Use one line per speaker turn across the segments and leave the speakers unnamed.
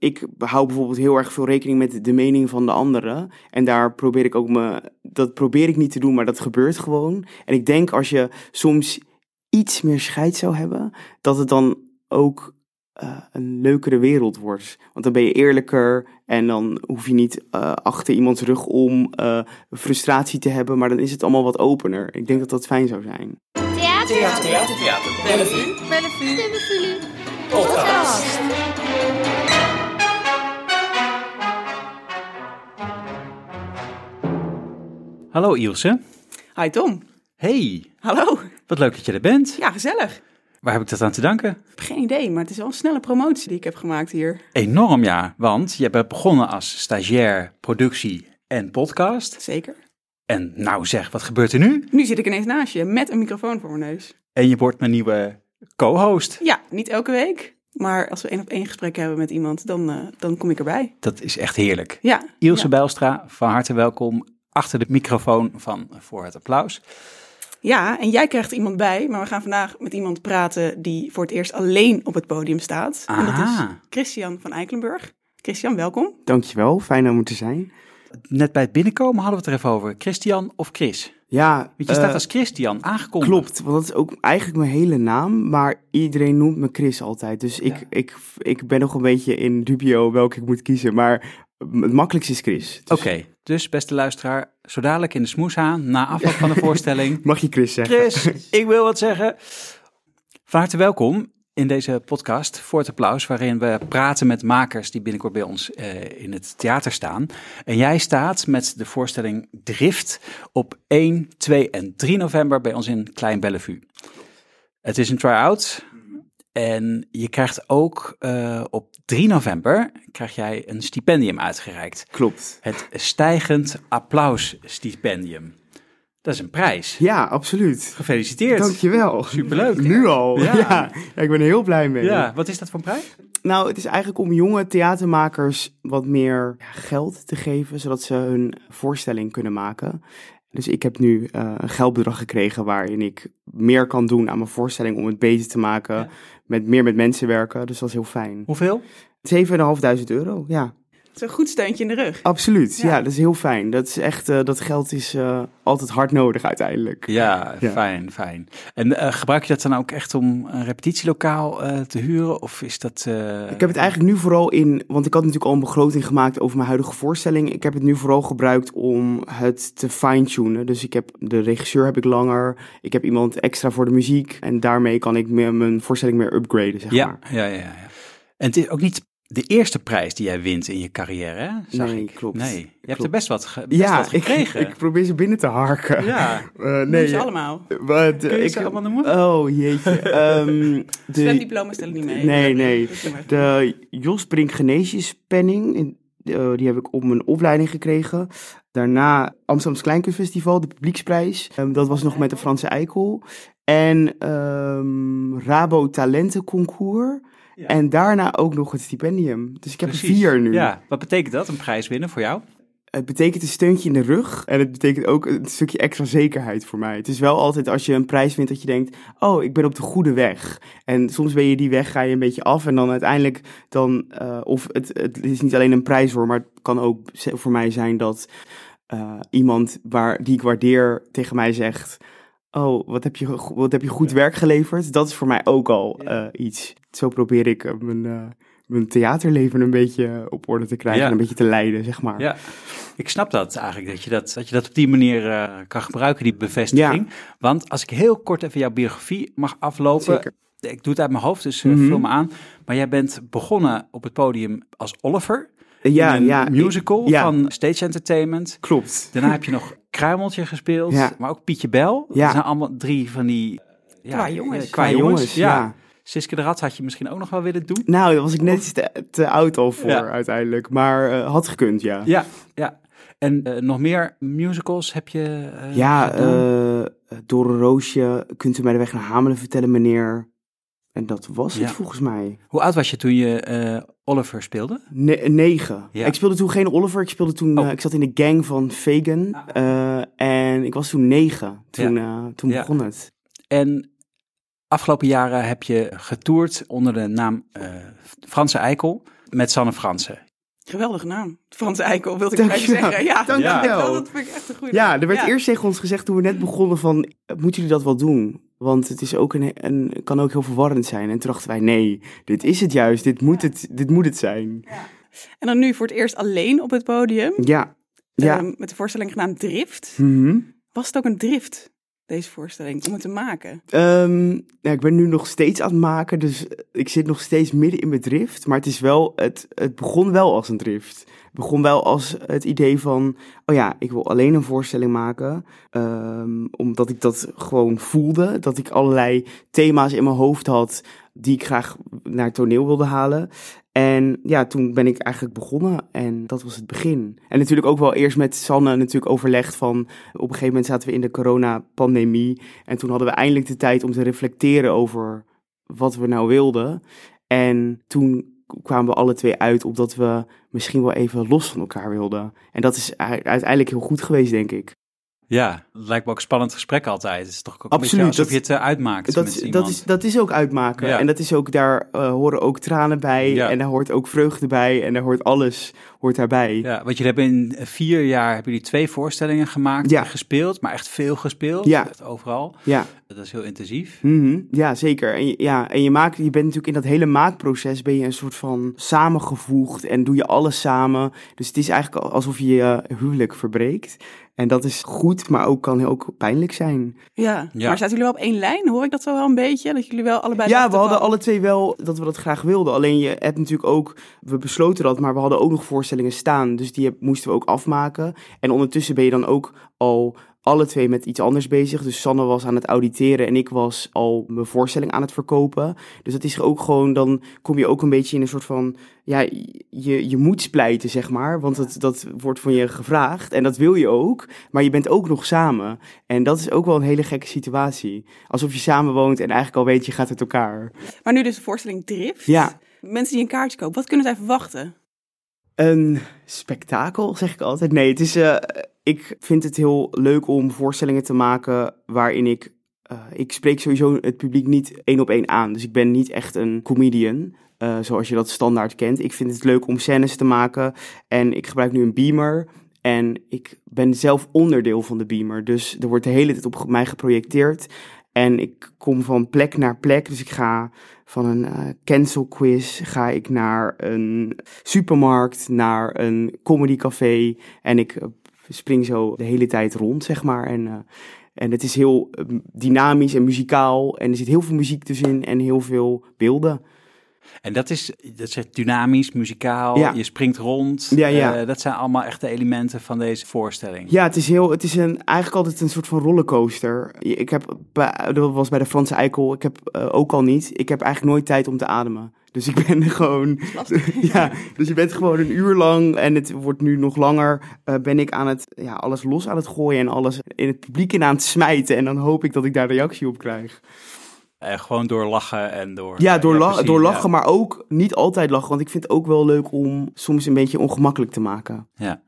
ik hou bijvoorbeeld heel erg veel rekening met de mening van de anderen. En daar probeer ik ook me, dat probeer ik niet te doen, maar dat gebeurt gewoon. En ik denk als je soms iets meer scheid zou hebben, dat het dan ook uh, een leukere wereld wordt. Want dan ben je eerlijker en dan hoef je niet uh, achter iemands rug om uh, frustratie te hebben, maar dan is het allemaal wat opener. Ik denk dat dat fijn zou zijn.
Theater, theater, theater, theater. Bellevue, Bellevue, Bellevue, podcast.
Hallo Ilse.
Hi Tom.
Hey.
Hallo.
Wat leuk dat je er bent.
Ja, gezellig.
Waar heb ik dat aan te danken?
Geen idee, maar het is wel een snelle promotie die ik heb gemaakt hier.
Enorm ja, want je bent begonnen als stagiair productie en podcast.
Zeker.
En nou zeg, wat gebeurt er nu?
Nu zit ik ineens naast je met een microfoon voor mijn neus.
En je wordt mijn nieuwe co-host.
Ja, niet elke week. Maar als we één op één gesprek hebben met iemand, dan, uh, dan kom ik erbij.
Dat is echt heerlijk.
Ja.
Ilse
ja.
Bijlstra, van harte welkom achter de microfoon van Voor het Applaus.
Ja, en jij krijgt iemand bij, maar we gaan vandaag met iemand praten die voor het eerst alleen op het podium staat.
Aha.
En dat is Christian van Eikelenburg. Christian, welkom.
Dankjewel, fijn om er te zijn.
Net bij het binnenkomen hadden we het er even over. Christian of Chris?
Ja,
Want je staat als Christian aangekondigd.
Klopt, want dat is ook eigenlijk mijn hele naam, maar iedereen noemt me Chris altijd. Dus ik,
Ja.
ik, ik ben nog een beetje in dubio welke ik moet kiezen, maar het makkelijkste is Chris. Dus
Oké, dus beste luisteraar, zo dadelijk in de smoeshaan, na afloop van de voorstelling.
Mag je Chris zeggen?
Chris, ik wil wat zeggen. Van harte welkom in deze podcast voor het applaus, waarin we praten met makers die binnenkort bij ons eh, in het theater staan. En jij staat met de voorstelling Drift op 1, 2 en 3 november bij ons in Klein Bellevue. Het is een try-out. En je krijgt ook eh, op 3 november krijg jij een stipendium uitgereikt.
Klopt.
Het Stijgend Applaus Stipendium. Dat is een prijs.
Ja, absoluut.
Gefeliciteerd.
Dankjewel.
Superleuk.
Nu al.
Ja.
Ja. Ja, ik ben er heel blij mee.
Ja, wat is dat voor een prijs?
Nou, het is eigenlijk om jonge theatermakers wat meer geld te geven, zodat ze hun voorstelling kunnen maken. Dus ik heb nu eh, een geldbedrag gekregen waarin ik meer kan doen aan mijn voorstelling om het beter te maken,
Ja.
met meer met mensen werken. Dus dat is heel fijn.
Hoeveel?
7.500 euro, ja.
Zo'n goed steuntje in de rug.
Absoluut, ja.
Ja.
dat is heel fijn. Dat is echt, eh, dat geld is eh, altijd hard nodig uiteindelijk.
Ja,
Ja.
fijn, fijn. En eh, gebruik je dat dan ook echt om een repetitielokaal eh, te huren? Of is dat... eh,
Ik heb het eigenlijk nu vooral in, want ik had natuurlijk al een begroting gemaakt over mijn huidige voorstelling. Ik heb het nu vooral gebruikt om het te fine-tunen. Dus ik heb de regisseur heb ik langer, ik heb iemand extra voor de muziek en daarmee kan ik meer mijn voorstelling meer upgraden, zeg
Ja,
maar.
ja, ja, ja. En het is ook niet de eerste prijs die jij wint in je carrière, hè? Zag
Nee,
ik.
klopt.
Nee, je hebt er best wat, ge- best
Ja,
wat
ik,
gekregen.
ik probeer ze binnen te harken.
Ja,
Eh,
Nee, ze
ja,
allemaal.
wat,
kun je
ik,
ze allemaal noemen?
Oh jeetje. Ehm de,
Zwemdiploma's tellen niet mee.
Nee, nee. De Jos Brink Genesiuspenning, in- eh, die heb ik op mijn opleiding gekregen. Daarna Amsterdamse Kleinkunstfestival, de publieksprijs. Ehm, dat was nog met de Franse Eikel. En ehm, Rabo Talentenconcours.
Ja.
En daarna ook nog het stipendium. Dus ik heb er vier nu.
Ja, wat betekent dat, een prijs winnen voor jou?
Het betekent een steuntje in de rug. En het betekent ook een stukje extra zekerheid voor mij. Het is wel altijd als je een prijs wint dat je denkt... oh, ik ben op de goede weg. En soms ben je die weg, ga je een beetje af. En dan uiteindelijk dan... eh, of het, het is niet alleen een prijs hoor, maar het kan ook voor mij zijn dat... eh, iemand waar, die ik waardeer tegen mij zegt... oh, wat heb je, wat heb je goed werk geleverd? Dat is voor mij ook al
Ja.
eh, iets. Zo probeer ik eh, mijn... eh, mijn theaterleven een beetje op orde te krijgen
Ja.
en een beetje te leiden, zeg maar.
Ja, ik snap dat eigenlijk, dat je dat, dat, je dat op die manier eh, kan gebruiken, die bevestiging. Want als ik heel kort even jouw biografie mag aflopen.
Zeker.
Ik doe het uit mijn hoofd, dus eh,
Mhm.
vul me aan. Maar jij bent begonnen op het podium als Oliver.
Ja,
in een
ja. ik-
musical
ja.
van Stage Entertainment.
Klopt.
Daarna heb je nog Kruimeltje gespeeld,
Ja.
maar ook Pietje Bel.
Ja.
Dat zijn allemaal drie van die... Ja,
Qua jongens.
eh, Qua
Qua
jongens,
jongens,
ja. Siske de Rat had je misschien ook nog wel willen doen.
Nou, daar was ik net te, te oud al voor
Ja.
uiteindelijk. Maar eh, had gekund, ja.
Ja, ja. En eh, nog meer musicals heb je eh,
Ja, door roosje kunt u mij de weg naar Hamelen vertellen, meneer. En dat was het volgens mij.
Hoe oud was je toen je Oliver speelde?
Ne- negen.
Ja.
Ik speelde toen geen Oliver. Ik speelde toen.
Oh.
ik zat in de gang van Fagan. eh, en ik was toen negen. Toen, toen begon het.
En afgelopen jaren heb je getoerd onder de naam eh, Franse Eikel. met Sanne Fransen.
Geweldige naam. Franse Eikel, wilde ik
Dankjewel.
zeggen. Ja,
Dankjewel.
ja. dat vind ik echt een goede
Ja,
naam.
er werd
Ja.
eerst tegen ons gezegd toen we net begonnen van, moeten jullie dat wel doen? Want het is ook een, een, kan ook heel verwarrend zijn. En toen dachten wij, nee, dit is het juist, dit moet het, dit moet het zijn.
En dan nu voor het eerst alleen op het podium.
Ja, ja.
ehm, met de voorstelling genaamd Drift.
Mhm.
Was het ook een drift, deze voorstelling, om het te maken?
Ehm, ja, ik ben nu nog steeds aan het maken, dus ik zit nog steeds midden in mijn drift. Maar het is wel, het, het begon wel als een drift. Het begon wel als het idee van, oh ja, ik wil alleen een voorstelling maken. Ehm, omdat ik dat gewoon voelde, dat ik allerlei thema's in mijn hoofd had die ik graag naar toneel wilde halen. En ja, toen ben ik eigenlijk begonnen en dat was het begin. En natuurlijk ook wel eerst met Sanne natuurlijk overlegd van... Op een gegeven moment zaten we in de coronapandemie en toen hadden we eindelijk de tijd om te reflecteren over wat we nou wilden. En toen kwamen we alle twee uit op dat we misschien wel even los van elkaar wilden. En dat is uiteindelijk heel goed geweest, denk ik.
Ja, het lijkt me ook een spannend gesprek altijd. Het is toch ook
Absoluut,
alsof
dat-
je het eh, uitmaakt
Dat is,
iemand.
dat, is, dat is ook uitmaken.
Ja.
En dat is ook, daar eh, horen ook tranen bij.
Ja.
En daar hoort ook vreugde bij. En daar hoort alles hoort daarbij.
Ja, want jullie hebben in vier jaar hebben jullie twee voorstellingen gemaakt
Ja.
en gespeeld, maar echt veel gespeeld.
Ja.
Echt overal.
Ja.
Dat is heel intensief.
Mhm, Ja, zeker. En, je, ja, en je, maakt, je bent natuurlijk in dat hele maakproces ben je een soort van samengevoegd en doe je alles samen. Dus het is eigenlijk alsof je je huwelijk verbreekt. En dat is goed, maar ook kan ook pijnlijk zijn.
Ja.
Ja.
maar zaten jullie wel op één lijn? Hoor ik dat zo wel een beetje? Dat jullie wel allebei
ja, we hadden
van-
alle twee wel dat we dat graag wilden. Alleen je hebt natuurlijk ook, we besloten dat, maar we hadden ook nog voorstellingen staan. Dus die moesten we ook afmaken. En ondertussen ben je dan ook al alle twee met iets anders bezig. Dus Sanne was aan het auditeren en ik was al mijn voorstelling aan het verkopen. Dus dat is ook gewoon, dan kom je ook een beetje in een soort van, ja, je, je moet splijten, zeg maar. Want dat, dat wordt van je gevraagd en dat wil je ook. Maar je bent ook nog samen. En dat is ook wel een hele gekke situatie. Alsof je samen woont en eigenlijk al weet je gaat uit elkaar.
Maar nu dus de voorstelling Drift.
Ja.
Mensen die een kaartje kopen, wat kunnen zij verwachten?
Een spektakel, zeg ik altijd. Nee, het is, eh, ik vind het heel leuk om voorstellingen te maken waarin ik... eh, ik spreek sowieso het publiek niet één op één aan. Dus ik ben niet echt een comedian, eh, zoals je dat standaard kent. Ik vind het leuk om scènes te maken. En ik gebruik nu een beamer. En ik ben zelf onderdeel van de beamer. Dus er wordt de hele tijd op mij geprojecteerd. En ik kom van plek naar plek. Dus ik ga van een eh, cancel quiz ga ik naar een supermarkt, naar een comedycafé. En ik spring zo de hele tijd rond, zeg maar. En, eh, en het is heel eh, dynamisch en muzikaal. En er zit heel veel muziek tussenin en heel veel beelden.
En dat is, dat echt dynamisch, muzikaal,
Ja.
je springt rond.
Ja, ja.
Eh, dat zijn allemaal echte elementen van deze voorstelling.
Ja, het is, heel, het is een, eigenlijk altijd een soort van rollercoaster. Ik heb, dat was bij de Franse Eikel, ik heb ook al niet. Ik heb eigenlijk nooit tijd om te ademen. Dus ik ben gewoon, ja, dus je bent gewoon een uur lang en het wordt nu nog langer. eh, ben ik aan het, ja, alles los aan het gooien en alles in het publiek in aan het smijten. En dan hoop ik dat ik daar reactie op krijg.
Eh, gewoon door lachen en door...
Ja, door, la-
precies,
door lachen,
ja.
maar ook niet altijd lachen. Want ik vind het ook wel leuk om soms een beetje ongemakkelijk te maken.
Ja.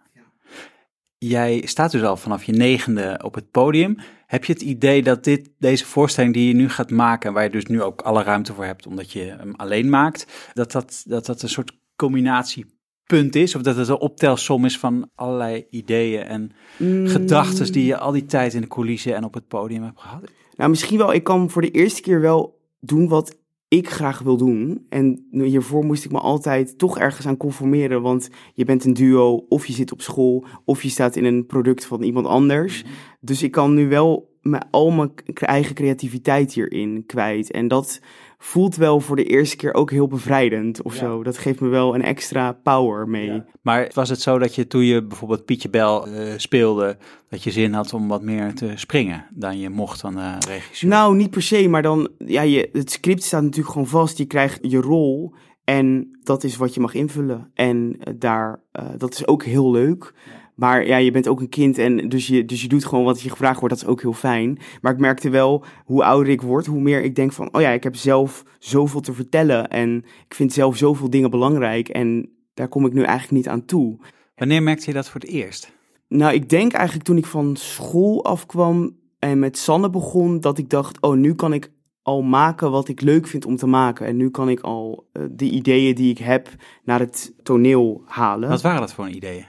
Jij staat dus al vanaf je negende op het podium. Heb je het idee dat dit, deze voorstelling die je nu gaat maken, waar je dus nu ook alle ruimte voor hebt omdat je hem alleen maakt, dat dat, dat, dat een soort combinatiepunt is? Of dat het een optelsom is van allerlei ideeën en
Mm.
gedachten die je al die tijd in de coulissen en op het podium hebt gehad?
Nou, misschien wel. Ik kan voor de eerste keer wel doen wat ik graag wil doen. En hiervoor moest ik me altijd toch ergens aan conformeren. Want je bent een duo, of je zit op school, of je staat in een product van iemand anders. Dus ik kan nu wel mijn, al mijn eigen creativiteit hierin kwijt. En dat voelt wel voor de eerste keer ook heel bevrijdend of
Ja.
zo. Dat geeft me wel een extra power mee.
Maar was het zo dat je toen je bijvoorbeeld Pietje Bel eh, speelde, dat je zin had om wat meer te springen dan je mocht van de regisseur?
Nou, niet per se, maar dan, ja, je, het script staat natuurlijk gewoon vast. Je krijgt je rol en dat is wat je mag invullen. En eh, daar, eh, dat is ook heel leuk. Maar ja, je bent ook een kind en dus je, dus je doet gewoon wat je gevraagd wordt. Dat is ook heel fijn. Maar ik merkte wel, hoe ouder ik word, hoe meer ik denk van... oh ja, ik heb zelf zoveel te vertellen en ik vind zelf zoveel dingen belangrijk. En daar kom ik nu eigenlijk niet aan toe.
Wanneer merkte je dat voor het eerst?
Nou, ik denk eigenlijk toen ik van school afkwam en met Sanne begon, dat ik dacht, oh, nu kan ik al maken wat ik leuk vind om te maken. En nu kan ik al uh, de ideeën die ik heb naar het toneel halen.
Wat waren dat voor ideeën?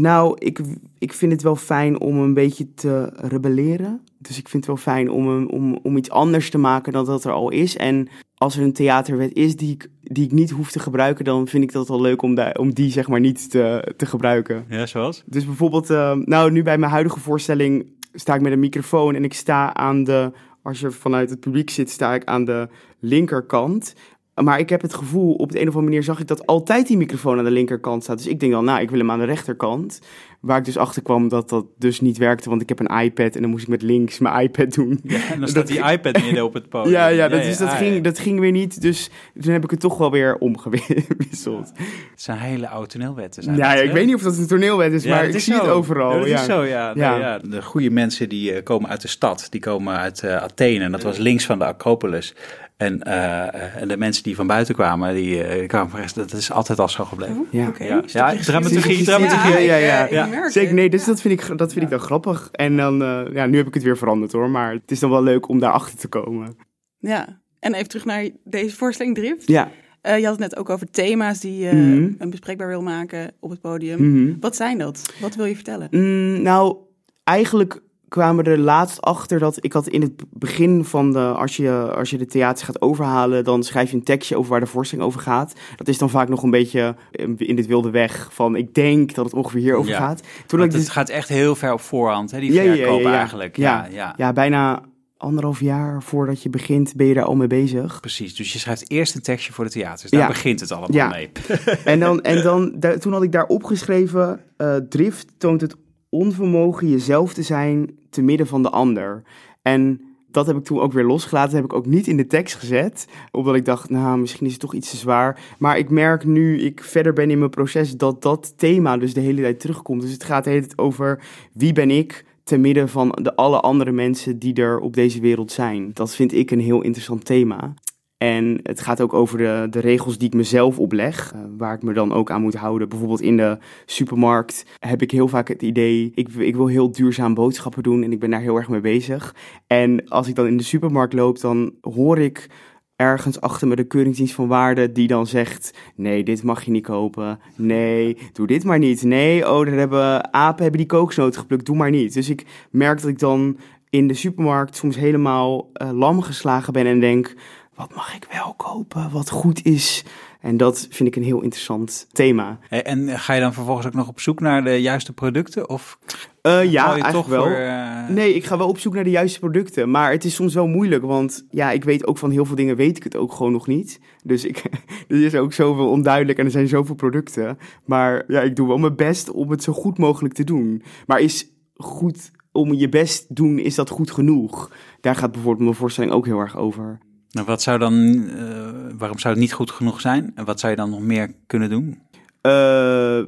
Nou, ik, ik vind het wel fijn om een beetje te rebelleren. Dus ik vind het wel fijn om, om, om iets anders te maken dan dat er al is. En als er een theaterwet is die ik, die ik niet hoef te gebruiken, dan vind ik dat wel leuk om, daar om die zeg maar niet te, te gebruiken.
Ja, zoals?
Dus bijvoorbeeld, uh, nou nu bij mijn huidige voorstelling sta ik met een microfoon en ik sta aan de, als je vanuit het publiek zit, sta ik aan de linkerkant. Maar ik heb het gevoel, op de een of andere manier zag ik dat altijd die microfoon aan de linkerkant staat. Dus ik denk dan, nou, ik wil hem aan de rechterkant. Waar ik dus achter kwam dat dat dus niet werkte, want ik heb een iPad en dan moest ik met links mijn iPad doen.
Ja, en dan staat die iPad midden op het podium.
Ja, ja, dat, is, dat, ging, dat ging weer niet. Dus toen heb ik het toch wel weer omgewisseld.
Het zijn hele oude toneelwetten.
Ja, ik weet niet of dat een toneelwet is, maar ik zie het overal.
dat
ja.
is zo, ja. Nee, ja. De goede mensen die uh, komen uit de stad, die komen uit uh, Athene. En dat was links van de Acropolis. En, uh, en de mensen die van buiten kwamen, die uh, kwamen van dat is altijd al zo gebleven.
Ja,
okay.
ja. ja dramaturgie, dramaturgie.
Ja, ja, ja. Zeker, nee, dus dat vind ik, dat vind ik dan grappig. En dan, uh, ja, nu heb ik het weer veranderd hoor, maar het is dan wel leuk om daarachter te komen.
Ja, en even terug naar deze voorstelling Drift.
Ja.
Uh, je had het net ook over thema's die je mm -hmm. een bespreekbaar wil maken op het podium.
Mm -hmm.
Wat zijn dat? Wat wil je vertellen?
Mm, nou, eigenlijk kwamen er laatst achter dat ik had in het begin van de, als je, als je de theater gaat overhalen, dan schrijf je een tekstje over waar de voorstelling over gaat. Dat is dan vaak nog een beetje in dit wilde weg van ik denk dat het ongeveer hierover
ja.
gaat.
Toen het dus... gaat echt heel ver op voorhand, hè, die
ja,
verkoop
ja,
eigenlijk.
Ja,
ja,
ja. bijna anderhalf jaar voordat je begint, ben je daar al mee bezig.
Precies, dus je schrijft eerst een tekstje voor de theaters. Daar
Ja.
begint het allemaal
Ja.
mee.
En, dan, en dan, da- toen had ik daar opgeschreven, eh, drift toont het onvermogen jezelf te zijn te midden van de ander. En dat heb ik toen ook weer losgelaten, dat heb ik ook niet in de tekst gezet, omdat ik dacht, nou, misschien is het toch iets te zwaar. Maar ik merk nu ik verder ben in mijn proces dat dat thema dus de hele tijd terugkomt. Dus het gaat de over wie ben ik te midden van de alle andere mensen die er op deze wereld zijn. Dat vind ik een heel interessant thema. En het gaat ook over de, de regels die ik mezelf opleg, eh, waar ik me dan ook aan moet houden. Bijvoorbeeld in de supermarkt heb ik heel vaak het idee, ik, ik wil heel duurzaam boodschappen doen en ik ben daar heel erg mee bezig. En als ik dan in de supermarkt loop, dan hoor ik ergens achter me de keuringsdienst van waarde die dan zegt, nee, dit mag je niet kopen. Nee, doe dit maar niet. Nee, oh, daar hebben apen hebben die kokosnoten geplukt, doe maar niet. Dus ik merk dat ik dan in de supermarkt soms helemaal uh, lam geslagen ben en denk, wat mag ik wel kopen, wat goed is. En dat vind ik een heel interessant thema.
En, en ga je dan vervolgens ook nog op zoek naar de juiste producten? Of
Uh, ja, eigenlijk
toch
wel.
voor, eh,
Nee, ik ga wel op zoek naar de juiste producten. Maar het is soms wel moeilijk, want ja, ik weet ook van heel veel dingen weet ik het ook gewoon nog niet. Dus ik, er is ook zoveel onduidelijk en er zijn zoveel producten. Maar ja, ik doe wel mijn best om het zo goed mogelijk te doen. Maar is goed om je best doen, is dat goed genoeg? Daar gaat bijvoorbeeld mijn voorstelling ook heel erg over.
Nou, wat zou dan, eh, waarom zou het niet goed genoeg zijn? En wat zou je dan nog meer kunnen doen?
Uh,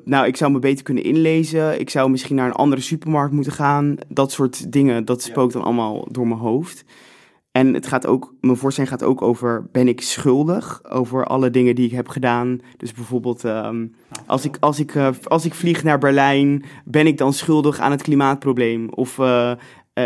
nou, ik zou me beter kunnen inlezen. Ik zou misschien naar een andere supermarkt moeten gaan. Dat soort dingen, dat spookt dan allemaal door mijn hoofd. En het gaat ook, mijn voorstelling gaat ook over, ben ik schuldig over alle dingen die ik heb gedaan? Dus bijvoorbeeld, um, als, ik, als, ik, uh, als ik vlieg naar Berlijn, ben ik dan schuldig aan het klimaatprobleem? Of, uh,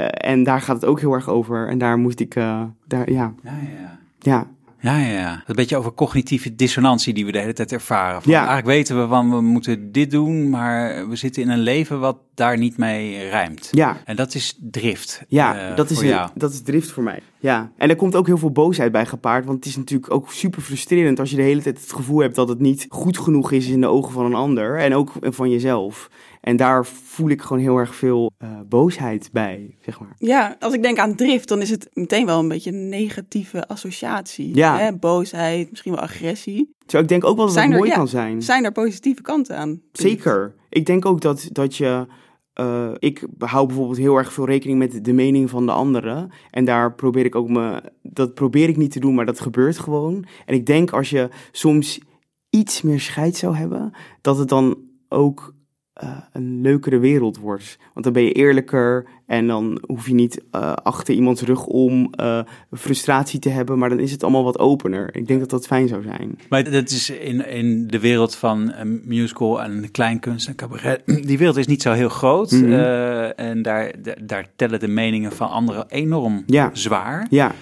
en daar gaat het ook heel erg over. En daar moest ik, daar, ja.
Ja, ja.
Ja.
Ja, ja. Een beetje over cognitieve dissonantie die we de hele tijd ervaren. Van,
Ja.
Eigenlijk weten we van we moeten dit doen, maar we zitten in een leven wat daar niet mee rijmt.
Ja.
En dat is drift.
Ja,
eh,
dat, is
jou.
dat is drift voor mij. Ja. En er komt ook heel veel boosheid bij gepaard. Want het is natuurlijk ook super frustrerend als je de hele tijd het gevoel hebt dat het niet goed genoeg is in de ogen van een ander. En ook van jezelf. En daar voel ik gewoon heel erg veel uh, boosheid bij, zeg maar.
Ja, als ik denk aan drift, dan is het meteen wel een beetje een negatieve associatie.
Ja.
Hè? Boosheid, misschien wel agressie.
Zo, ik denk ook wel dat het mooi
ja.
kan zijn.
Zijn er positieve kanten aan?
Zeker. Ik denk ook dat, dat je. eh, ik hou bijvoorbeeld heel erg veel rekening met de mening van de anderen. En daar probeer ik ook me. Dat probeer ik niet te doen, maar dat gebeurt gewoon. En ik denk als je soms iets meer scheid zou hebben, dat het dan ook eh, een leukere wereld wordt. Want dan ben je eerlijker en dan hoef je niet uh, achter iemands rug om uh, frustratie te hebben, maar dan is het allemaal wat opener. Ik denk dat dat fijn zou zijn.
Maar dat is in, in de wereld van een musical en kleinkunst en cabaret, die wereld is niet zo heel groot. Mm -hmm. en daar, daar tellen de meningen van anderen enorm
ja.
zwaar.
Ja.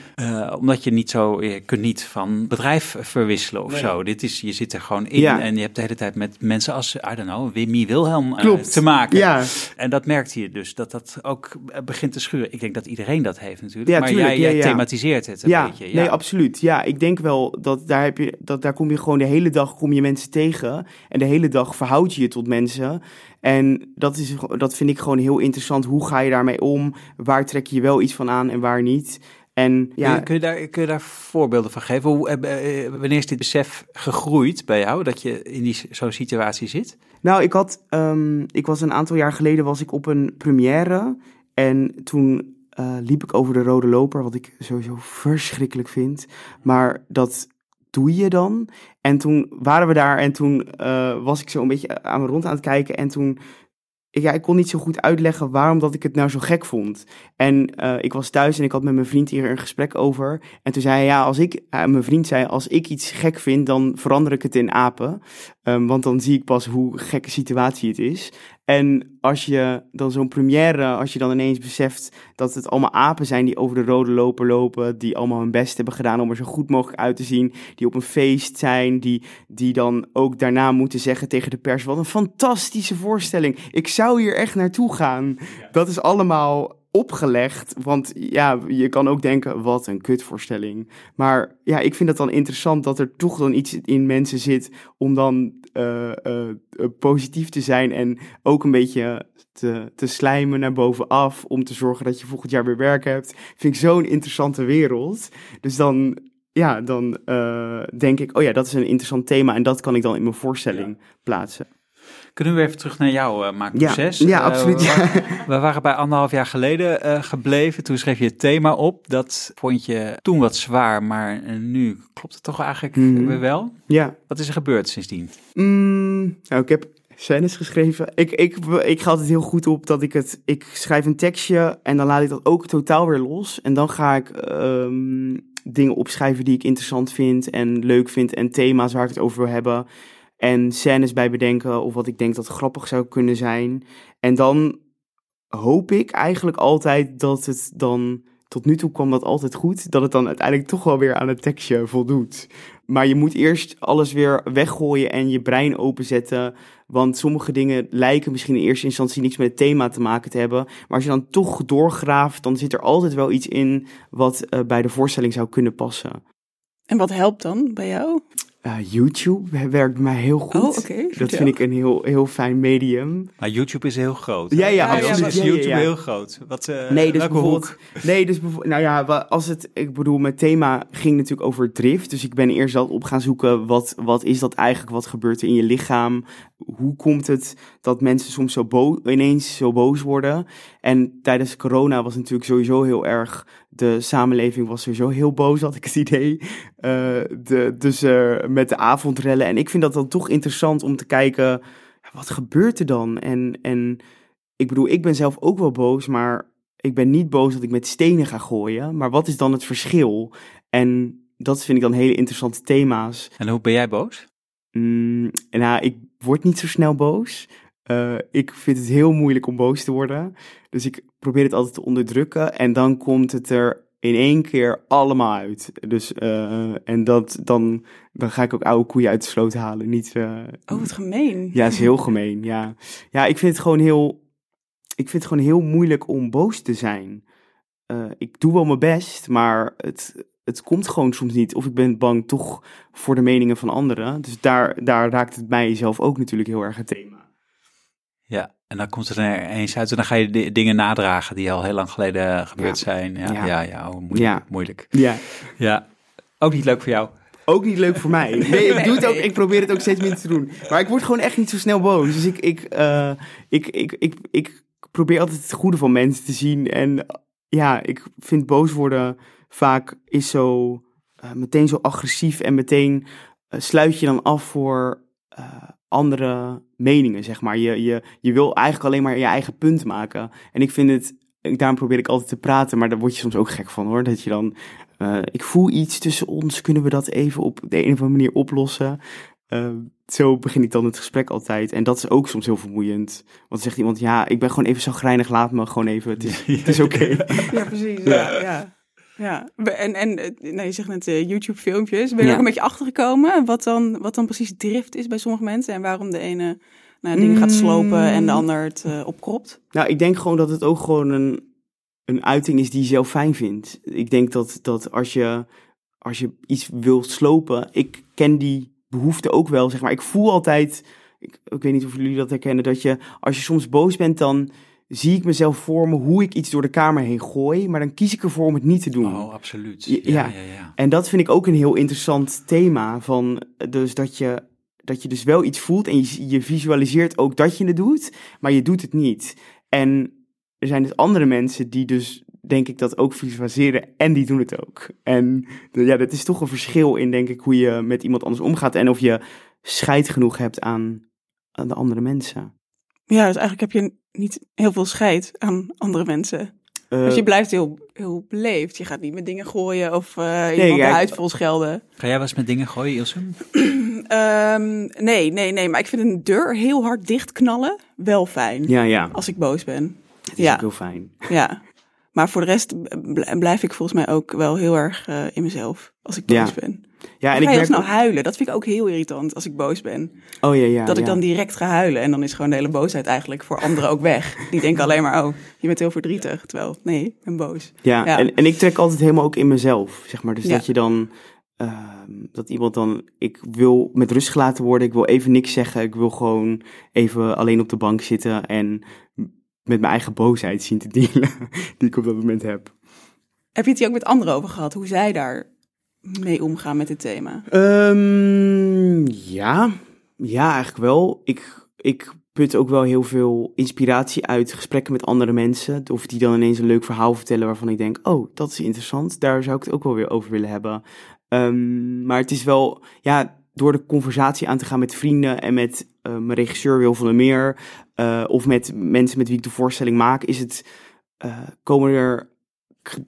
omdat je niet zo, je kunt niet van bedrijf verwisselen of nee. zo. Dit is, je zit er gewoon in
Ja.
en je hebt de hele tijd met mensen als, I don't know, Wimmy Wilhelm eh, te maken.
Ja.
En dat merkt je dus, dat dat ook eh, begint te schuren. Ik denk dat iedereen dat heeft natuurlijk.
Ja,
maar
tuurlijk,
jij,
ja,
jij
ja.
thematiseert het een
ja,
beetje. Ja.
nee, absoluut. Ja, ik denk wel dat daar, heb je, dat daar kom je gewoon de hele dag kom je mensen tegen. En de hele dag verhoud je je tot mensen. En dat, is, dat vind ik gewoon heel interessant. Hoe ga je daarmee om? Waar trek je wel iets van aan en waar niet? En ja,
Kun, je, daar, kun je daar voorbeelden van geven? Hoe, eh, eh, wanneer is dit besef gegroeid bij jou, dat je in die, zo'n situatie zit?
Nou, ik had, um, ik was een aantal jaar geleden was ik op een première en toen uh, liep ik over de rode loper, wat ik sowieso verschrikkelijk vind. Maar dat doe je dan. En toen waren we daar en toen uh, was ik zo een beetje aan me rond aan het kijken en toen ja, ik kon niet zo goed uitleggen waarom dat ik het nou zo gek vond. En uh, ik was thuis en ik had met mijn vriend hier een gesprek over. En toen zei hij, ja, als ik, mijn vriend zei, als ik iets gek vind, dan verander ik het in apen. Um, want dan zie ik pas hoe gekke situatie het is. En als je dan zo'n première, als je dan ineens beseft dat het allemaal apen zijn die over de rode loper lopen, die allemaal hun best hebben gedaan om er zo goed mogelijk uit te zien, die op een feest zijn, die, die dan ook daarna moeten zeggen tegen de pers, wat een fantastische voorstelling, ik zou hier echt naartoe gaan. Ja. Dat is allemaal opgelegd, want ja, je kan ook denken, wat een kutvoorstelling. Maar ja, ik vind het dan interessant dat er toch dan iets in mensen zit om dan uh, uh, positief te zijn en ook een beetje te, te slijmen naar bovenaf om te zorgen dat je volgend jaar weer werk hebt. Vind ik zo'n interessante wereld. Dus dan, ja, dan uh, denk ik, oh ja, dat is een interessant thema en dat kan ik dan in mijn voorstelling ja. plaatsen.
Kunnen we even terug naar jouw uh, maakproces?
Ja, ja absoluut.
Uh, we, we, waren bij anderhalf jaar geleden uh, gebleven. Toen schreef je het thema op. Dat vond je toen wat zwaar, maar nu klopt het toch eigenlijk mm. weer wel?
Ja.
Wat is er gebeurd sindsdien?
Mm, nou, ik heb scènes geschreven. Ik, ik, ik ga altijd heel goed op dat ik het... Ik schrijf een tekstje en dan laat ik dat ook totaal weer los. En dan ga ik... Um, dingen opschrijven die ik interessant vind en leuk vind en thema's waar ik het over wil hebben en scènes bij bedenken of wat ik denk dat grappig zou kunnen zijn. En dan hoop ik eigenlijk altijd dat het dan, tot nu toe kwam dat altijd goed, dat het dan uiteindelijk toch wel weer aan het tekstje voldoet. Maar je moet eerst alles weer weggooien en je brein openzetten, want sommige dingen lijken misschien in eerste instantie niks met het thema te maken te hebben. Maar als je dan toch doorgraaft, dan zit er altijd wel iets in wat uh, bij de voorstelling zou kunnen passen.
En wat helpt dan bij jou?
Uh, YouTube werkt bij mij heel goed.
Oh, okay.
Dat vind ik een heel, heel fijn medium.
Maar YouTube is heel groot.
Ja, ja,
ja,
absoluut.
Ja, is
ja,
YouTube
ja,
heel groot. Wat, uh,
nee, dus
hoek?
Nee, dus bijvoorbeeld, nou ja, als het, ik bedoel, mijn thema ging natuurlijk over drift. Dus ik ben eerst al op gaan zoeken, wat, wat is dat eigenlijk? Wat gebeurt er in je lichaam? Hoe komt het dat mensen soms zo boos, ineens zo boos worden? En tijdens corona was natuurlijk sowieso heel erg, de samenleving was sowieso heel boos, had ik het idee. Uh, de, dus uh, met de avondrellen. En ik vind dat dan toch interessant om te kijken, wat gebeurt er dan? En, en ik bedoel, ik ben zelf ook wel boos, maar ik ben niet boos dat ik met stenen ga gooien. Maar wat is dan het verschil? En dat vind ik dan hele interessante thema's.
En hoe ben jij boos?
Mm, nou, ik word niet zo snel boos. Uh, ik vind het heel moeilijk om boos te worden. Dus ik probeer het altijd te onderdrukken. En dan komt het er in één keer allemaal uit. Dus, uh, en dat, dan, dan ga ik ook oude koeien uit de sloot halen. Niet, uh,
oh, wat gemeen.
Ja, is heel gemeen, ja. Ja, ik vind het gewoon heel... Ik vind het gewoon heel moeilijk om boos te zijn. Uh, ik doe wel mijn best, maar het, het komt gewoon soms niet. Of ik ben bang toch voor de meningen van anderen. Dus daar, daar raakt het mij zelf ook natuurlijk heel erg het thema.
En dan komt het er eens uit en dan ga je dingen nadragen die al heel lang geleden gebeurd
ja.
zijn. Ja, ja, ja, ja oh, moeilijk,
ja.
moeilijk.
Ja.
ja. Ook niet leuk voor jou.
Ook niet leuk voor mij. Nee, ik, doe het ook, ik probeer het ook steeds minder te doen. Maar ik word gewoon echt niet zo snel boos. Dus ik, ik, uh, ik, ik, ik, ik probeer altijd het goede van mensen te zien. En ja, ik vind boos worden vaak is zo uh, meteen zo agressief en meteen uh, sluit je dan af voor andere meningen, zeg maar. Je, je, je wil eigenlijk alleen maar je eigen punt maken. En ik vind het, ik- daarom probeer ik altijd te praten, maar daar word je soms ook gek van hoor. Dat je dan, eh, ik voel iets tussen ons, kunnen we dat even op de een of andere manier oplossen? Eh, zo begin ik dan het gesprek altijd. En dat is ook soms heel vermoeiend. Want dan zegt iemand, ja, ik ben gewoon even zo grijnig, laat me gewoon even, het is, het is oké.
Ja, precies. Ja, ja. Ja. En, en eh, nou, je zegt net eh, YouTube-filmpjes. Ben je er
Ja.
ook een beetje achtergekomen wat dan, wat dan precies drift is bij sommige mensen? En waarom de ene nou, dingen gaat slopen en de
Mm.
ander het eh, opkropt?
Nou, ik denk gewoon dat het ook gewoon een, een uiting is die je zelf fijn vindt. Ik denk dat, dat als, je, als je iets wil slopen, ik ken die behoefte ook wel, zeg maar. Ik voel altijd, ik, ik weet niet of jullie dat herkennen, dat je, als je soms boos bent, dan zie ik mezelf voor me hoe ik iets door de kamer heen gooi, maar dan kies ik ervoor om het niet te doen.
Oh, absoluut.
Ja,
Ja,
ja. En dat vind ik ook een heel interessant thema. Van, dus dat, je, dat je dus wel iets voelt en je, je visualiseert ook dat je het doet, maar je doet het niet. En er zijn dus andere mensen die dus, denk ik, dat ook visualiseren en die doen het ook. En ja, dat is toch een verschil in, denk ik, hoe je met iemand anders omgaat en of je scheid genoeg hebt aan, aan de andere mensen.
Ja, dus eigenlijk heb je niet heel veel scheid aan andere mensen.
Eh,
Dus je blijft heel, heel beleefd. Je gaat niet met dingen gooien of eh iemand de huid vol schelden.
Ga jij wel eens met dingen gooien, Ilse?
Ehm, nee, nee, nee. Maar ik vind een deur heel hard dichtknallen wel fijn.
ja, ja.
Als ik boos ben.
Het is
Ja.
ook heel fijn.
Ja. Maar voor de rest bl- blijf ik volgens mij ook wel heel erg eh, in mezelf. Als ik boos
Ja.
ben.
Ja,
En ik ga heel
merk...
snel huilen. Dat vind ik ook heel irritant als ik boos ben.
Oh ja, ja.
dat ik
ja.
dan direct ga huilen. En dan is gewoon de hele boosheid eigenlijk voor anderen ook weg. Die denken alleen maar, oh, je bent heel verdrietig. Terwijl, nee, ik ben boos.
Ja,
Ja.
En, en ik trek altijd helemaal ook in mezelf, zeg maar. Dus dat je dan, ehm, dat iemand dan, ik wil met rust gelaten worden, ik wil even niks zeggen, ik wil gewoon even alleen op de bank zitten en met mijn eigen boosheid zien te dealen, die ik op dat moment heb.
Heb je het hier ook met anderen over gehad? Hoe zij daar mee omgaan met dit thema?
Ehm, ja, ja, eigenlijk wel. Ik, ik put ook wel heel veel inspiratie uit gesprekken met andere mensen. Of die dan ineens een leuk verhaal vertellen waarvan ik denk, oh, dat is interessant. Daar zou ik het ook wel weer over willen hebben. Ehm, maar het is wel, ja, door de conversatie aan te gaan met vrienden en met eh, mijn regisseur Wil van der Meer. eh, of met mensen met wie ik de voorstelling maak, is het, eh, komen er,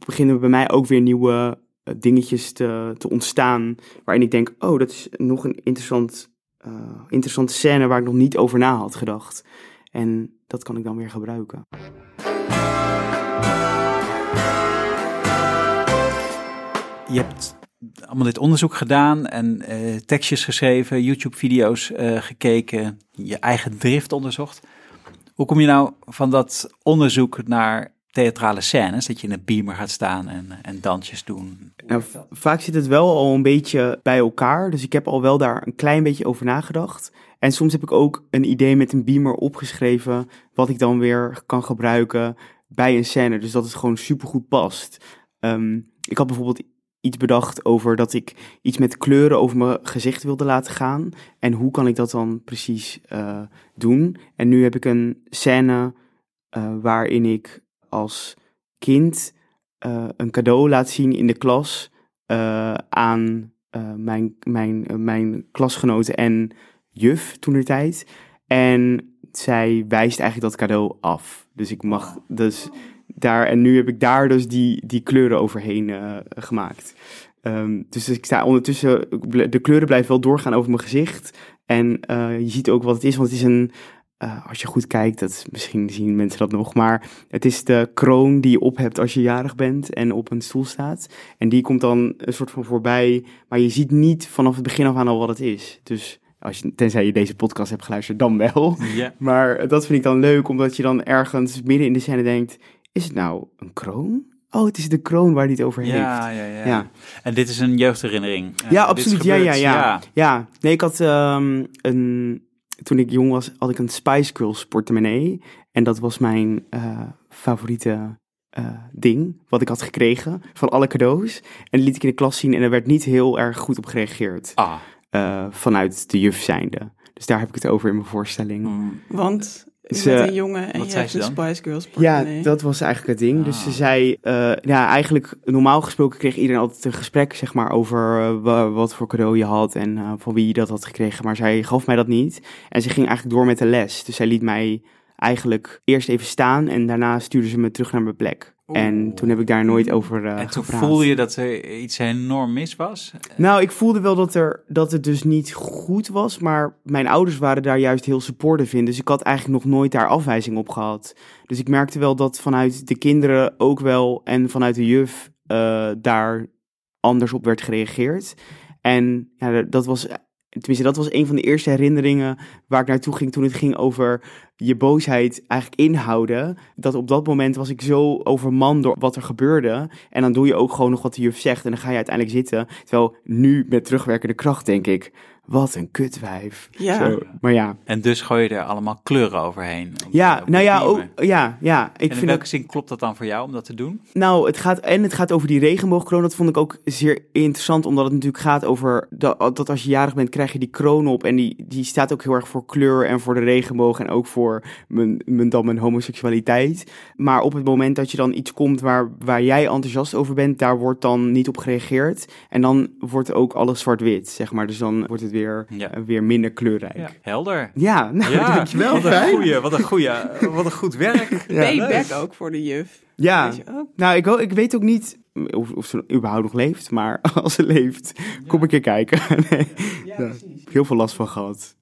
beginnen bij mij ook weer nieuwe dingetjes te, te ontstaan. Waarin ik denk, oh, dat is nog een interessant, interessante scène waar ik nog niet over na had gedacht. En dat kan ik dan weer gebruiken.
Je allemaal dit onderzoek gedaan en eh, tekstjes geschreven, YouTube-video's eh, gekeken, je eigen drift onderzocht. Hoe kom je nou van dat onderzoek naar theatrale scènes, dat je in een beamer gaat staan en, en dansjes doen?
Nou, vaak zit het wel al een beetje bij elkaar. Dus ik heb al wel daar een klein beetje over nagedacht. En soms heb ik ook een idee met een beamer opgeschreven. Wat ik dan weer kan gebruiken bij een scène. Dus dat het gewoon supergoed past. Ehm, ik had bijvoorbeeld iets bedacht over dat ik iets met kleuren over mijn gezicht wilde laten gaan. En hoe kan ik dat dan precies eh, doen? En nu heb ik een scène eh, waarin ik als kind eh, een cadeau laat zien in de klas aan mijn, mijn, mijn klasgenoten en juf toen de tijd. En zij wijst eigenlijk dat cadeau af. Dus ik mag dus daar, en nu heb ik daar dus die, die kleuren overheen eh, gemaakt. Ehm, dus ik sta ondertussen, de kleuren blijven wel doorgaan over mijn gezicht. En eh, je ziet ook wat het is, want het is een, eh, als je goed kijkt, dat, misschien zien mensen dat nog, maar het is de kroon die je op hebt als je jarig bent en op een stoel staat. En die komt dan een soort van voorbij, maar je ziet niet vanaf het begin af aan al wat het is. Dus als je, tenzij je deze podcast hebt geluisterd, dan wel. Maar dat vind ik dan leuk, omdat je dan ergens midden in de scène denkt, is het nou een kroon? Oh, het is de kroon waar hij het over heeft.
Ja, ja, ja,
Ja.
En dit is een jeugdherinnering.
Ja, absoluut. Ja, ja, ja, ja. nee, ik had ehm, een. Toen ik jong was, had ik een Spice Girls portemonnee. En dat was mijn eh, favoriete eh, ding. Wat ik had gekregen van alle cadeaus. En liet ik in de klas zien. En er werd niet heel erg goed op gereageerd.
Ah.
eh, vanuit de juf zijnde. Dus daar heb ik het over in mijn voorstelling.
Mm.
Want
Ze-
met een jongen en
Wat
je
zei
hebt
ze
een? Spice Girls
Ja, dat was eigenlijk het ding. Dus
Ah.
ze zei, eh, ja, eigenlijk normaal gesproken kreeg iedereen altijd een gesprek, zeg maar, over eh, wa- wat voor cadeau je had en eh, van wie je dat had gekregen. Maar zij gaf mij dat niet. En ze ging eigenlijk door met de les. Dus zij liet mij eigenlijk eerst even staan en daarna stuurde ze me terug naar mijn plek. En toen heb ik daar nooit over eh
en toen
gepraat.
voelde je dat er iets enorm mis was?
Nou, ik voelde wel dat, er, dat het dus niet goed was, maar mijn ouders waren daar juist heel supportive in. Dus ik had eigenlijk nog nooit daar afwijzing op gehad. Dus ik merkte wel dat vanuit de kinderen ook wel en vanuit de juf eh, daar anders op werd gereageerd. En ja, dat was, tenminste, dat was een van de eerste herinneringen waar ik naartoe ging toen het ging over je boosheid eigenlijk inhouden. Dat op dat moment was ik zo overman door wat er gebeurde. En dan doe je ook gewoon nog wat de juf zegt en dan ga je uiteindelijk zitten. Terwijl nu met terugwerkende kracht denk ik, wat een kutwijf.
Ja.
Zo, maar ja,
En dus gooi je er allemaal kleuren overheen.
Ja, nou ja, ook, ja, ja. Ik
en in
vind
welke
ook,
zin klopt dat dan voor jou om dat te doen?
nou, het gaat, en het gaat over die regenboogkroon. Dat vond ik ook zeer interessant, omdat het natuurlijk gaat over dat, dat als je jarig bent, krijg je die kroon op. En die, die staat ook heel erg voor kleur en voor de regenboog en ook voor mijn, mijn, dan mijn homoseksualiteit. Maar op het moment dat je dan iets komt waar, waar jij enthousiast over bent, daar wordt dan niet op gereageerd. En dan wordt ook alles zwart-wit, zeg maar. Dus dan wordt het weer,
Ja.
eh, weer minder kleurrijk.
Ja,
Ja,
helder.
nou, dankjewel.
wat een goeie, wat een goeie, wat een goed werk.
Ja.
Payback ook voor de juf.
Ja,
ook?
nou, ik, ik weet ook niet of, of ze überhaupt nog leeft, maar als ze leeft, kom een keer kijken. nee, daar heb ik heel veel last van gehad.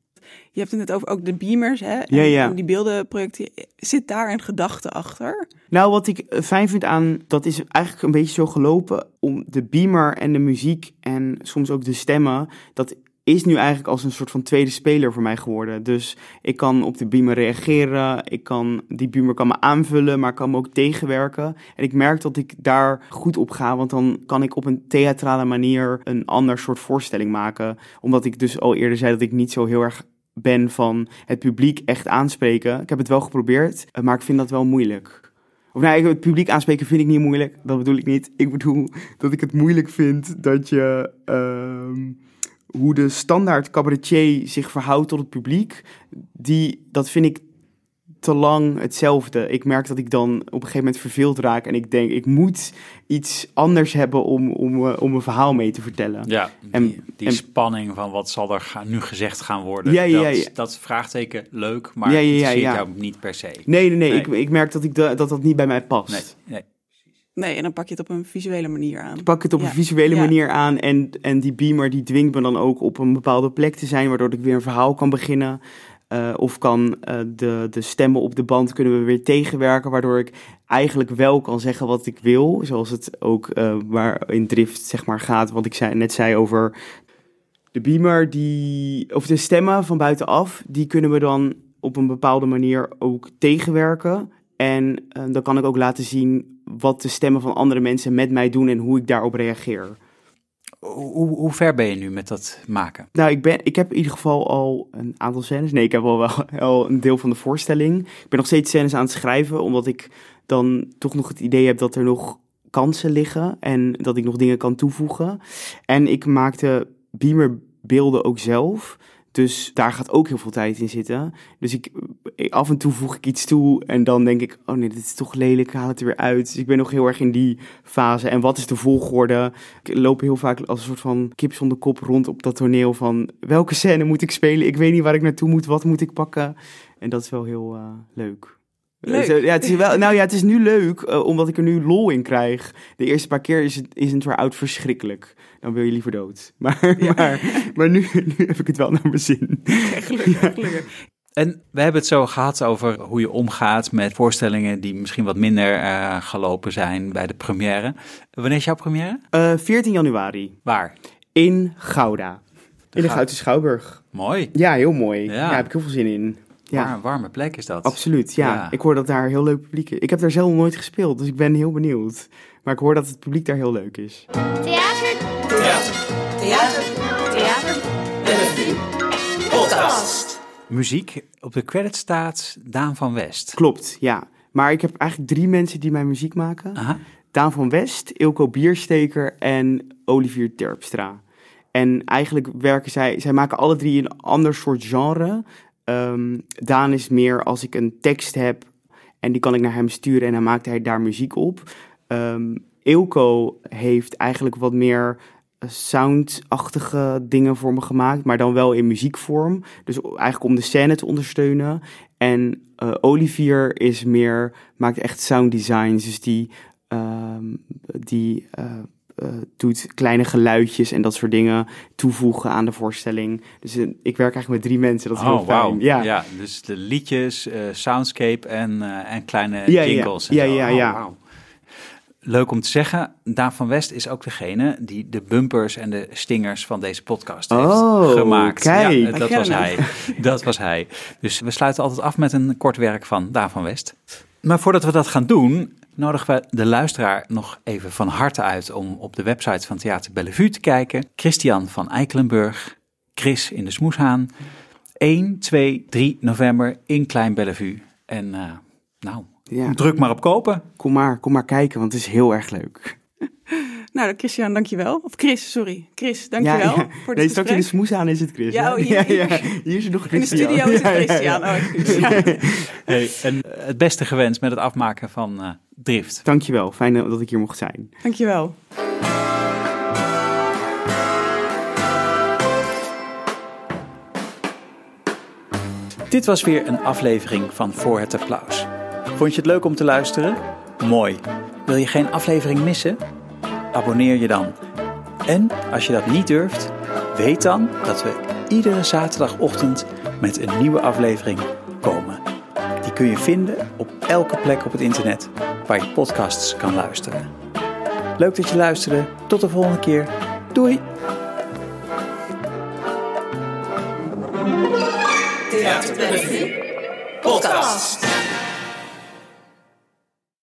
Je hebt het net over ook de beamers, hè? En
Ja, ja.
Die beeldenprojecten. Zit daar een gedachte achter?
Nou, wat ik eh, fijn vind aan, dat is eigenlijk een beetje zo gelopen om de beamer en de muziek en soms ook de stemmen, dat is nu eigenlijk als een soort van tweede speler voor mij geworden. Dus ik kan op de beamer reageren, ik kan, die beamer kan me aanvullen, maar kan me ook tegenwerken. En ik merk dat ik daar goed op ga, want dan kan ik op een theatrale manier een ander soort voorstelling maken. Omdat ik dus al eerder zei dat ik niet zo heel erg ben van het publiek echt aanspreken. Ik heb het wel geprobeerd, maar ik vind dat wel moeilijk. Of nee, het publiek aanspreken vind ik niet moeilijk. Dat bedoel ik niet. Ik bedoel dat ik het moeilijk vind dat je... ehm, hoe de standaard cabaretier zich verhoudt tot het publiek... Die, dat vind ik te lang hetzelfde. Ik merk dat ik dan op een gegeven moment verveeld raak... en ik denk, ik moet iets anders hebben om, om, eh, om een verhaal mee te vertellen.
Ja,
En-
die, die
en-
spanning van wat zal er gaan, nu gezegd gaan worden.
Ja, ja,
dat,
ja.
dat vraagteken leuk, maar
Ja, ja, ja,
jou niet per se.
Nee, nee, nee.
Nee.
Ik, ik merk dat, ik dat dat niet bij mij past.
Nee, nee.
Nee, en dan pak je het op een visuele manier aan.
Ik pak het op
Ja.
een visuele
Ja.
manier aan en, en die beamer die dwingt me dan ook op een bepaalde plek te zijn, waardoor ik weer een verhaal kan beginnen. Eh, of kan eh, de, de stemmen op de band kunnen we weer tegenwerken, waardoor ik eigenlijk wel kan zeggen wat ik wil. Zoals het ook eh, waar in Drift zeg maar gaat, wat ik zei, net zei over de beamer, die, of de stemmen van buitenaf, die kunnen we dan op een bepaalde manier ook tegenwerken. En eh, dan kan ik ook laten zien wat de stemmen van andere mensen met mij doen en hoe ik daarop reageer.
Hoe, hoe ver ben je nu met dat maken?
Nou, ik, ben, ik heb in ieder geval al een aantal scènes. Nee, ik heb al wel al een deel van de voorstelling. Ik ben nog steeds scènes aan het schrijven, omdat ik dan toch nog het idee heb dat er nog kansen liggen en dat ik nog dingen kan toevoegen. En ik maakte beamerbeelden ook zelf. Dus daar gaat ook heel veel tijd in zitten. Dus ik, af en toe voeg ik iets toe en dan denk ik, oh nee, dit is toch lelijk, haal het er weer uit. Dus ik ben nog heel erg in die fase. En wat is de volgorde? Ik loop heel vaak als een soort van kip zonder kop rond op dat toneel van welke scène moet ik spelen? Ik weet niet waar ik naartoe moet, wat moet ik pakken? En dat is wel heel eh, leuk.
Leuk.
Eh, Ja, het is wel, nou ja, het is nu leuk, eh, omdat ik er nu lol in krijg. De eerste paar keer is het, is het weer oud verschrikkelijk. Dan wil je liever dood. Maar, maar, maar nu, nu heb ik het wel naar mijn zin.
Gelukkig, gelukkig.
En we hebben het zo gehad over hoe je omgaat met voorstellingen die misschien wat minder eh, gelopen zijn bij de première. Wanneer is jouw première?
Eh 14 januari
Waar?
in Gouda. In de
Gou-
Gouden Schouwburg.
Mooi.
Ja, heel mooi.
Ja.
Ja, daar heb ik heel veel zin in. Ja,
Waar, warme plek is dat.
absoluut. Ja.
Ja.
ik hoor dat daar heel leuk publiek is. Ik heb daar zelf nooit gespeeld, dus ik ben heel benieuwd. Maar ik hoor dat het publiek daar heel leuk is.
Theater,
Theater. Theater.
theater,
Bellevue. Podcast.
Muziek. Op de credit staat Daan van West.
Klopt, ja. Maar ik heb eigenlijk drie mensen die mijn muziek maken.
Aha.
Daan van West, Ilko Biersteker en Olivier Terpstra. En eigenlijk werken zij, zij maken alle drie een ander soort genre. Ehm, Daan is meer als ik een tekst heb en die kan ik naar hem sturen en dan maakt hij daar muziek op. Um, Eelco heeft eigenlijk wat meer eh, soundachtige dingen voor me gemaakt, maar dan wel in muziekvorm. Dus eigenlijk om de scène te ondersteunen. En uh, Olivier is meer, maakt echt sound designs, dus die, um, die uh, doet kleine geluidjes en dat soort dingen toevoegen aan de voorstelling. Dus uh, ik werk eigenlijk met drie mensen, dat is
oh,
heel fijn.
Wow.
Ja.
ja, dus de liedjes, uh, soundscape en, en kleine
ja,
jingles.
Ja,
en
ja, ja.
Oh,
ja.
wow. Leuk om te zeggen, Daan van West is ook degene die de bumpers en de stingers van deze podcast heeft
oh,
gemaakt.
Kijk.
Ja, dat was hij. Dat was hij. Dus we sluiten altijd af met een kort werk van Daan van West. Maar voordat we dat gaan doen, nodigen we de luisteraar nog even van harte uit om op de website van Theater Bellevue te kijken. Christian van Eikelenburg, Chris in de Smoeshaan. 1, 2, 3 november in Klein Bellevue. En uh, nou, ja. druk maar op kopen.
Kom maar, kom maar kijken, want het is heel erg leuk.
Nou, Christian, dankjewel. Of Chris, sorry. Chris, dankjewel
ja, ja.
voor dit
Nee, straks in de smoes aan is het Chris.
Ja, oh, hier,
ja. hier is het nog
In de
Christian.
studio is het
Ja, ja, ja.
Christian. Oh.
Hey, en het beste gewenst met het afmaken van uh, Drift.
Dankjewel, fijn dat ik hier mocht zijn.
Dankjewel.
Dit was weer een aflevering van Voor het Applaus. Vond je het leuk om te luisteren? Mooi. Wil je geen aflevering missen? Abonneer je dan. En als je dat niet durft, weet dan dat we iedere zaterdagochtend met een nieuwe aflevering komen. Die kun je vinden op elke plek op het internet waar je podcasts kan luisteren. Leuk dat je luisterde. Tot de volgende keer. Doei!
Theater Bellevue. Podcast.